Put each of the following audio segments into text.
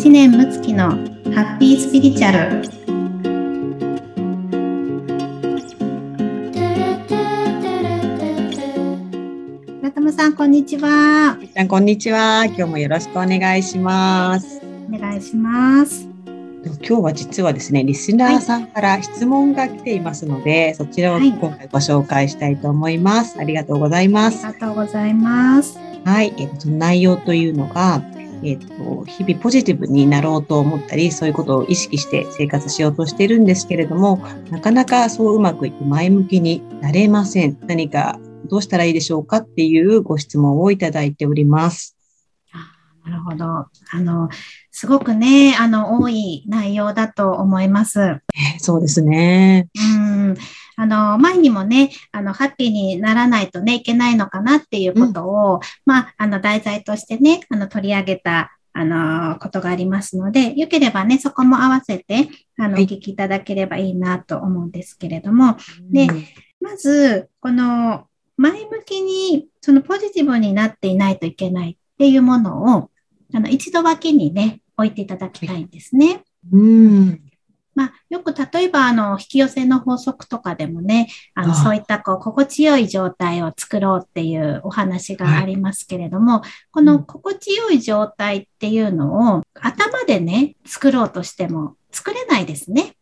知念睦月のハッピースピリチュアル。村友さんこんにちは。ちゃんこんにちは。今日もよろしくお願いします。お願いします。今日は実はですねリスナーさんから質問が来ていますので、はい、そちらを今回ご紹介したいと思います、はい、ありがとうございます。ありがとうございます。はい、えー、その内容というのがえっ、ー、と、日々ポジティブになろうと思ったり、そういうことを意識して生活しようとしているんですけれども、なかなかそううまくいって前向きになれません。何かどうしたらいいでしょうかっていうご質問をいただいております。なるほど。あの、すごくね、あの、多い内容だと思います。そうですね。うん。あの、前にもね、あの、ハッピーにならないとね、いけないのかなっていうことを、うん、まあ、あの、題材としてね、あの、取り上げた、あの、ことがありますので、よければね、そこも合わせて、あの、お聞きいただければいいなと思うんですけれども、で、まず、この、前向きに、そのポジティブになっていないといけないっていうものを、あの、一度脇にね、置いていただきたいんですね。うん。まあ、よく例えば、あの、引き寄せの法則とかでもね、あの、そういったこう、心地よい状態を作ろうっていうお話がありますけれども、はい、この心地よい状態っていうのを頭でね、作ろうとしても作れないですね。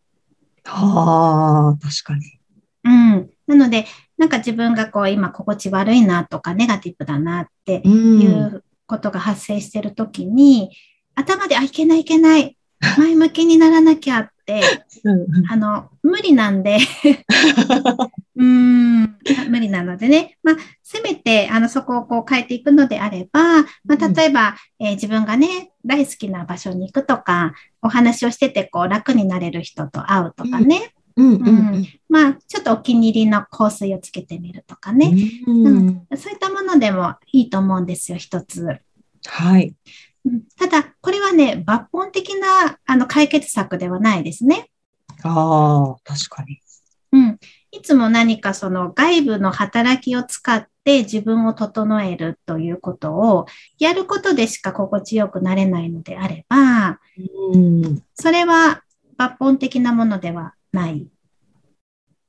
はあ、確かに。うん。なので、なんか自分がこう、今心地悪いなとか、ネガティブだなっていうことが発生してるときに、頭で、あ、いけない、いけない。前向きにならなきゃって、あの、無理なんで。うん、無理なのでね、まあ、せめて、あの、そこをこう変えていくのであれば、まあ、例えば、えー、自分がね、大好きな場所に行くとか、お話をしてて、こう、楽になれる人と会うとかね、うんうんうん、まあ、ちょっとお気に入りの香水をつけてみるとかね、うん、そういったものでもいいと思うんですよ、一つ。はい。ただ、これはね、抜本的なあの解決策ではないですね。ああ、確かに。うん。いつも何かその外部の働きを使って自分を整えるということをやることでしか心地よくなれないのであれば、うん、それは抜本的なものではない。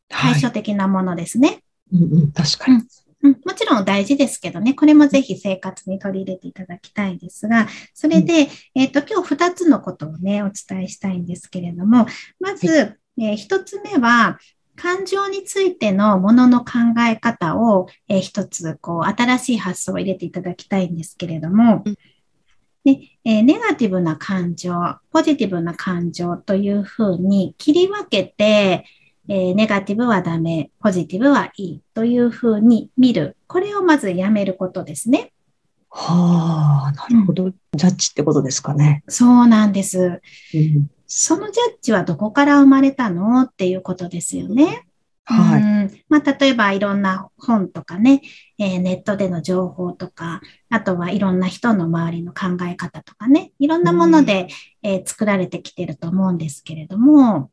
対処的なものですね。はい、うんうん、確かに。うん、もちろん大事ですけどね、これもぜひ生活に取り入れていただきたいですが、それで、えっ、ー、と、今日2つのことをね、お伝えしたいんですけれども、まず、はい、えー、1つ目は、感情についてのものの考え方を、えー、一つ、こう、新しい発想を入れていただきたいんですけれども、でえー、ネガティブな感情、ポジティブな感情というふうに切り分けて、えー、ネガティブはダメ、ポジティブはいいというふうに見る。これをまずやめることですね。はあ、なるほど、うん。ジャッジってことですかね。そうなんです。うん、そのジャッジはどこから生まれたの？っていうことですよね。はい。うんまあ、例えばいろんな本とかね、えー、ネットでの情報とか、あとはいろんな人の周りの考え方とかね、いろんなもので、えー、作られてきてると思うんですけれども、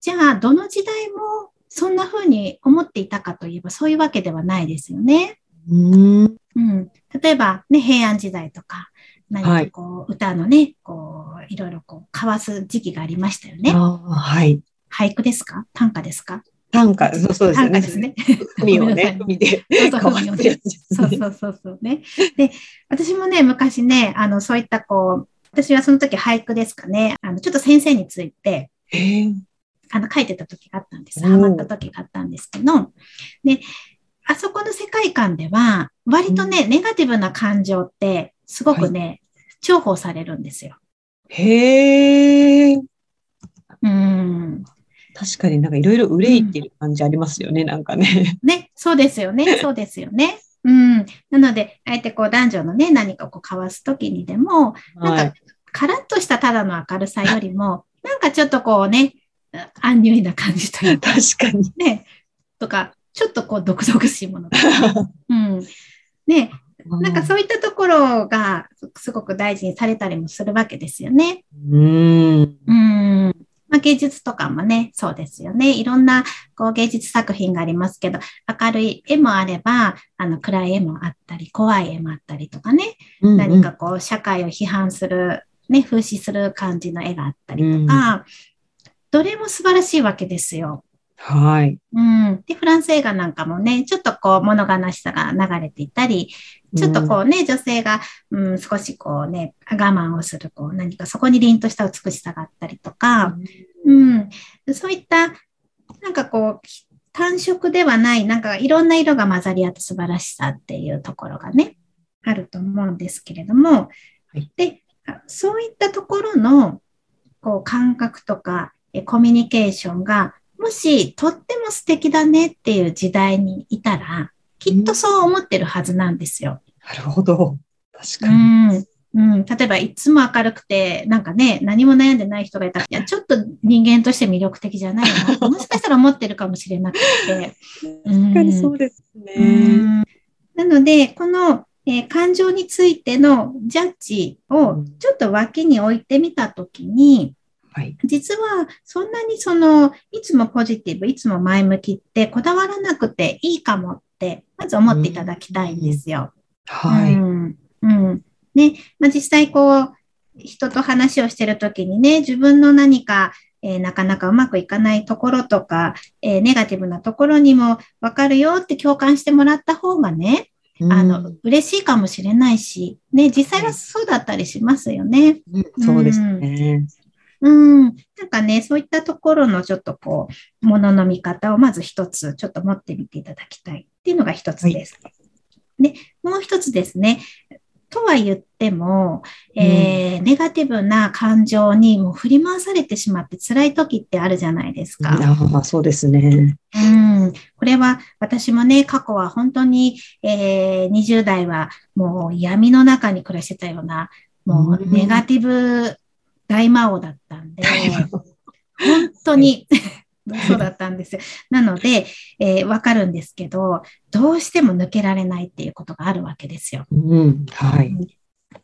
じゃあ、どの時代もそんな風に思っていたかといえば、そういうわけではないですよね。うん、うん、例えば、ね、平安時代とか、何かこう、はい、歌のね、こう、いろいろこう、交わす時期がありましたよね。はい。俳句ですか？短歌ですか？短歌、そうそうですね。ですね。海をね、海で。そうそうそうそうそうね。で、私もね、昔ね、あの、そういったこう、私はその時俳句ですかね、あの、ちょっと先生について、あの、書いてた時があったんです。ハマった時があったんですけど、で、あそこの世界観では、割とね、ネガティブな感情って、すごくね、はい、重宝されるんですよ。へー。うん。確かになんかいろいろ憂いてる感じありますよね、うん、なんかね。ね、そうですよね、そうですよね。うん。なので、あえてこう男女のね、何かこう交わすときにでも、なんか、カラッとしたただの明るさよりも、なんかちょっとこうね、アンニュイな感じというか。確かに。ね。とか、ちょっとこう、毒々しいものとか。うん。ね。なんかそういったところがすごく大事にされたりもするわけですよね。うん。うん。まあ、芸術とかもね、そうですよね。いろんなこう芸術作品がありますけど、明るい絵もあれば、あの暗い絵もあったり、怖い絵もあったりとかね、うんうん、何かこう社会を批判するね、風刺する感じの絵があったりとか、どれも素晴らしいわけですよ。はい。うん。で、フランス映画なんかもね、ちょっとこう物悲しさが流れていたり、ちょっとこうね、女性が、うん、少しこうね、我慢をする、こう何かそこに凛とした美しさがあったりとか、うん、そういった、なんかこう、単色ではない、なんかいろんな色が混ざり合った素晴らしさっていうところがね、あると思うんですけれども、はい、で、そういったところの、こう、感覚とか、コミュニケーションがもしとっても素敵だねっていう時代にいたら、きっとそう思ってるはずなんですよ。なるほど。確かに。うん、例えば、いつも明るくて、なんかね、何も悩んでない人がいたら、いや、ちょっと人間として魅力的じゃないな、もしかしたら思ってるかもしれなくて。確かにそうですね。なので、この、えー、感情についてのジャッジをちょっと脇に置いてみたときに、はい、実はそんなにそのいつもポジティブいつも前向きってこだわらなくていいかもってまず思っていただきたいんですよ。はい。うん。うん。ね。まあ、実際こう人と話をしてるときにね自分の何かえー、なかなかうまくいかないところとか、えー、ネガティブなところにもわかるよって共感してもらった方がね、あの、嬉しいかもしれないし、ね、実際はそうだったりしますよね。うん、そうですね。うん。なんかね、そういったところのちょっとこう、ものの見方をまず一つ、ちょっと持ってみていただきたいっていうのが一つです。はい、で、もう一つですね。とは言っても、えー、うん、ネガティブな感情にもう振り回されてしまって辛い時ってあるじゃないですか。あそうですね。うん。これは私もね、過去は本当に、えー、20代はもう闇の中に暮らしてたような、もうネガティブ大魔王だったんで、本当にそうだったんですよ。なので、えー、わかるんですけど、どうしても抜けられないっていうことがあるわけですよ。うん、はい。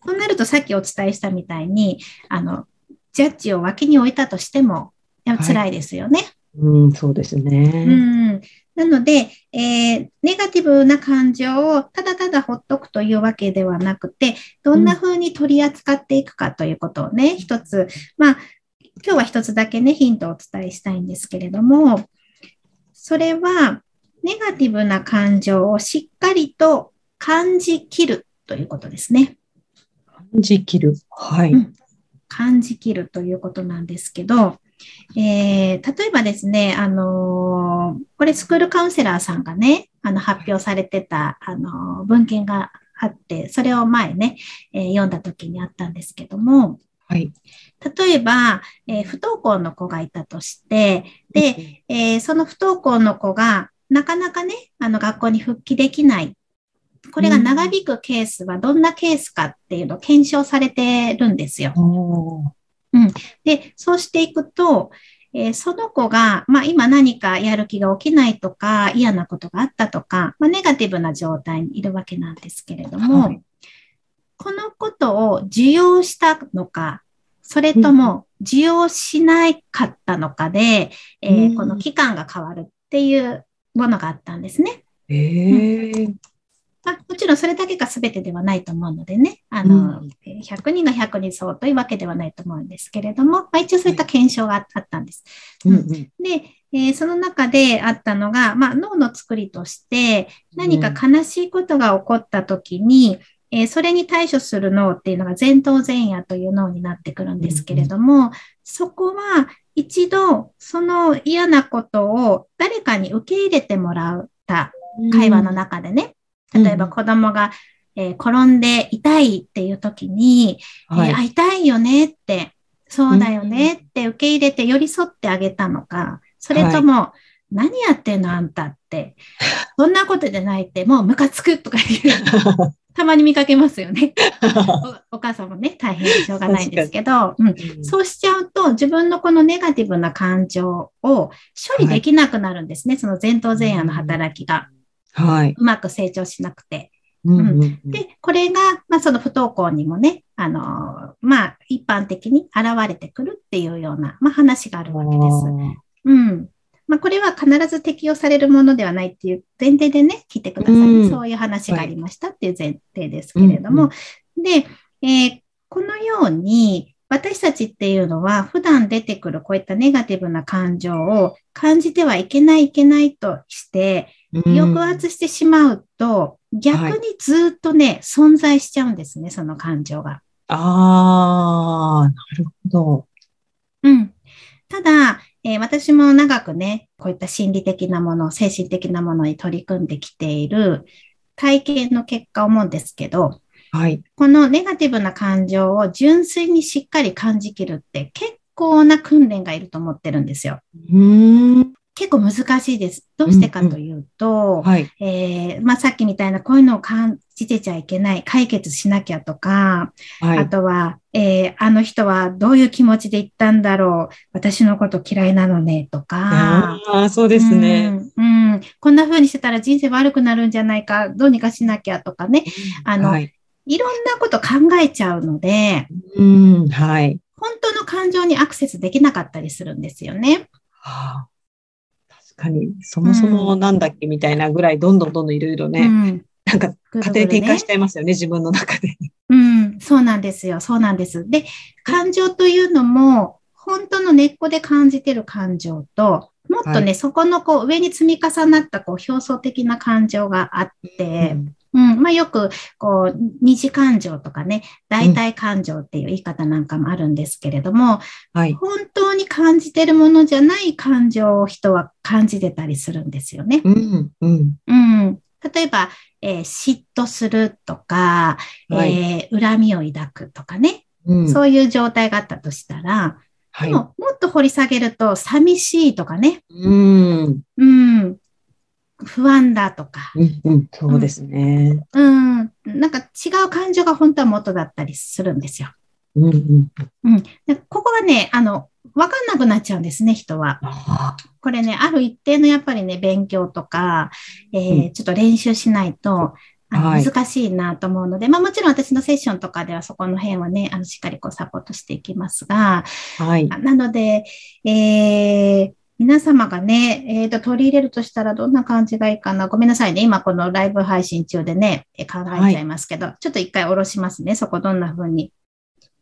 そうなると、さっきお伝えしたみたいに、あの、ジャッジを脇に置いたとしても、や辛いですよね。はいうん、そうですね。うん。なので、えー、ネガティブな感情をただただほっとくというわけではなくて、どんな風に取り扱っていくかということをね、一つ、まあ、今日は一つだけね、ヒントをお伝えしたいんですけれども、それは、ネガティブな感情をしっかりと感じきるということですね。感じきる。はい、うん。感じきるということなんですけど、えー、例えばですね、あのー、これスクールカウンセラーさんがね、あの発表されてた、あのー、文献があって、それを前ね、えー、読んだ時にあったんですけども、はい、例えば、え不登校の子がいたとして、で、えその不登校の子がなかなかね、あの学校に復帰できない。これが長引くケースはどんなケースかっていうのを検証されてるんですよ。うん。で、そうしていくと、えー、その子が、まあ、今何かやる気が起きないとか、嫌なことがあったとか、まあ、ネガティブな状態にいるわけなんですけれども、はい、このことを受容したのか、それとも受容しなかったのかで、うん、えー、この期間が変わるっていうものがあったんですね。えー、うんちろんそれだけが全てではないと思うのでね、あの、うん、100人が100人そうというわけではないと思うんですけれども、まあ、一応そういった検証があったんです。うん、で、えー、その中であったのが、まあ、脳の作りとして何か悲しいことが起こった時に、えー、それに対処する脳っていうのが前頭前野という脳になってくるんですけれども、そこは一度その嫌なことを誰かに受け入れてもらった会話の中でね、例えば子供が、えー、転んで痛いっていう時に、はい、えー、痛いよねって、そうだよねって受け入れて寄り添ってあげたのか、それとも、はい、何やってんのあんたって、そんなことじゃないって、もうムカつくとか言う。たまに見かけますよね お。お母さんもね、大変でしょうがないんですけど、うん、そうしちゃうと、自分のこのネガティブな感情を処理できなくなるんですね。はい、その前頭前野の働きが。はい。うまく成長しなくて。うん、で、これが、まあ、その不登校にもね、あの、まあ、一般的に現れてくるっていうような、まあ、話があるわけです。うん。まあ、これは必ず適用されるものではないっていう前提でね、聞いてください。うん、そういう話がありましたっていう前提ですけれども、で、えー、このように、私たちっていうのは普段出てくるこういったネガティブな感情を感じてはいけないいけないとして、抑圧してしまうと、逆にずっとね、存在しちゃうんですね、その感情が。ああ、なるほど。うん。ただ、えー私も長くね、こういった心理的なもの、精神的なものに取り組んできている体験の結果を思うんですけど、はい。このネガティブな感情を純粋にしっかり感じきるって結構な訓練がいると思ってるんですよ。うーん。結構難しいです。どうしてかというと、さっきみたいなこういうのを感じてちゃいけない、解決しなきゃとか、あはい。とは、えーあの人はどういう気持ちで言ったんだろう、私のこと嫌いなのね、とか、ああ、そうですね。うん、うんこんな風にしてたら人生悪くなるんじゃないか、どうにかしなきゃとかね、あのはい。いろんなこと考えちゃうので、うん、はい。本当の感情にアクセスできなかったりするんですよね。はあ確かに、そもそもなんだっけみたいなぐらい、どんどんどんどんいろいろうね、ん。なんかぐるぐる勝手に展開ねしちゃいますよね、自分の中で。うん、そうなんですよ。そうなんです。で、感情というのも、本当の根っこで感じてる感情と、もっとね、はそこのこう上に積み重なったこう表層的な感情があって、うんうん、まあよくこう二次感情とかね、代替感情っていう言い方なんかもあるんですけれども、はい。本当に感じてるものじゃない感情を人は感じてたりするんですよね。うん、うん。うん。例えば、えー嫉妬するとか、はい。えー恨みを抱くとかね、うんそういう状態があったとしたら、はい。でももっと掘り下げると、寂しいとかね、うん、うん、不安だとか、うん、うん、そうですね。うん、なんか違う感情が本当は元だったりするんですよ。うん、うん。うん、でここがね、あの、わかんなくなっちゃうんですね、人は。あこれね、ある一定のやっぱりね、勉強とか、えーうちょっと練習しないと、難しいなと思うので、まあもちろん私のセッションとかではそこの辺はね、あのしっかりこうサポートしていきますが、あはい。あなので、えー皆様がね、えーと、取り入れるとしたらどんな感じがいいかな。ごめんなさいね。今このライブ配信中でね、え考えちゃいますけど、ちょっと一回下ろしますね。そこどんな風に。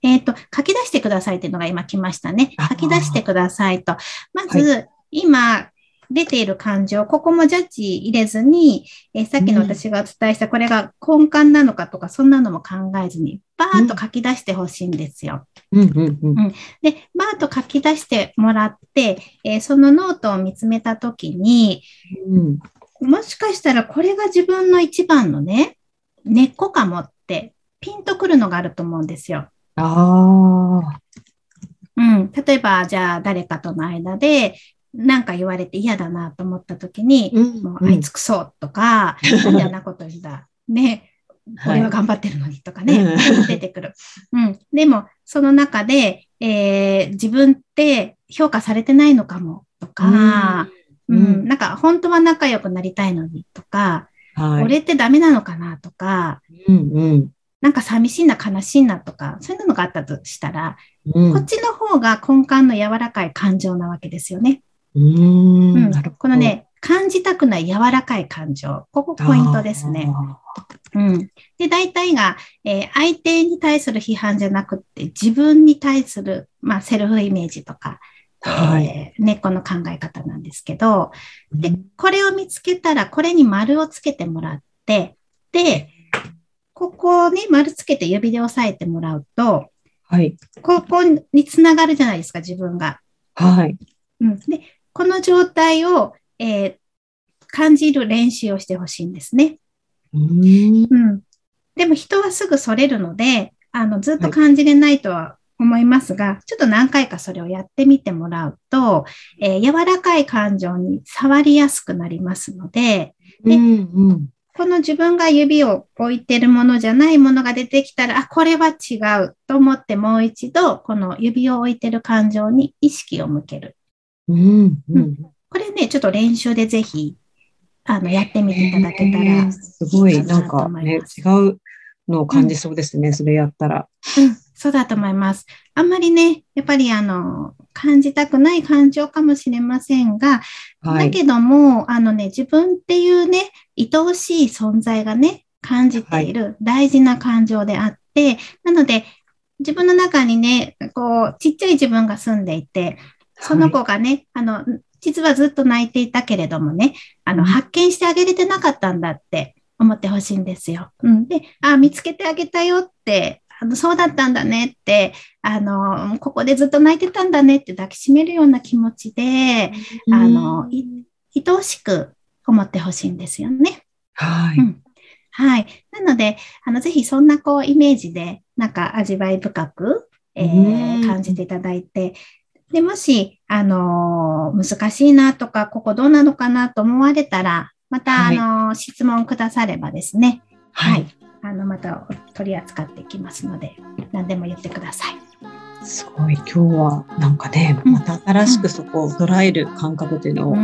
えっ、と、書き出してくださいっていうのが今来ましたねあ。書き出してくださいと。まず、今、出ている感情、ここもジャッジ入れずに、えーさっきの私がお伝えした、これが根幹なのかとか、そんなのも考えずに、バーッと書き出してほしいんですよ。うん、うん、うん。で、バーッと書き出してもらって、えーそのノートを見つめたときに、うんもしかしたらこれが自分の一番のね、根っこかもって、ピンとくるのがあると思うんですよ。ああ、うん。例えば、じゃあ誰かとの間で、なんか言われて嫌だなと思ったときに、うんもうあいつくそとか、なんであんなこと言うんだ。ね。はい俺は頑張ってるのにとかね、うん出てくる。うん。でも、その中で、えー自分って評価されてないのかもとか、ううんん、なんか本当は仲良くなりたいのにとか、はい。俺ってダメなのかなとか、うん、うん。なんか寂しいな、悲しいなとか、そういうのがあったとしたら、うんこっちの方が根幹の柔らかい感情なわけですよね。うん。このね、感じたくない柔らかい感情。ここポイントですね。うん。で、大体が、えー相手に対する批判じゃなくって、自分に対する、まあ、セルフイメージとか、はいえー根っこの考え方なんですけど。で、これを見つけたら、これに丸をつけてもらって、で、ここに丸つけて指で押さえてもらうと、はい。ここにつながるじゃないですか、自分が。はい。うん、で、この状態を、えー感じる練習をしてほしいんですね。うーん。うん。でも人はすぐそれるので、あの、ずっと感じれないとは思いますが、ちょっと何回かそれをやってみてもらうと、えー柔らかい感情に触りやすくなりますので、でうん、うん。この自分が指を置いてるものじゃないものが出てきたら、あ、これは違うと思ってもう一度、この指を置いてる感情に意識を向ける。うん、うん。これね、ちょっと練習でぜひ、あの、やってみていただけたへらー。すごい、ななんかね、違うのを感じそうですね、それやったら。うん、そうだと思います。あんまりね、やっぱりあの、感じたくない感情かもしれませんが、はい。だけども、あのね、自分っていうね、愛おしい存在がね、感じている大事な感情であって、なので、自分の中にね、こう、ちっちゃい自分が住んでいて、その子がね、はい、あの、実はずっと泣いていたけれどもね、あの、発見してあげれてなかったんだって思ってほしいんですよ。うん。で、あ、見つけてあげたよって、あの、そうだったんだねって、あの、ここでずっと泣いてたんだねって抱きしめるような気持ちで、あの、愛おしく思ってほしいんですよね。はい。うんはい。なので、あの、ぜひそんなこうイメージで、なんか味わい深く、えー、感じていただいて、で、もし、あのー、難しいなとか、ここどうなのかなと思われたら、また、はい、あのー、質問くださればですね、はい、はい。あの、また取り扱っていきますので、何でも言ってください。すごい、今日はなんかね、また新しくそこを捉える感覚というのを教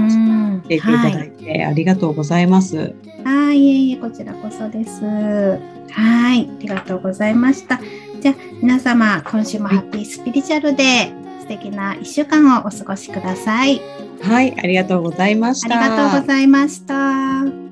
えていただいて、ありがとうございます。はい、いえいえ、こちらこそです。はい、ありがとうございました。じゃあ、皆様、今週もハッピースピリチュアルで素敵な1週間をお過ごしください。はい、ありがとうございました。ありがとうございました。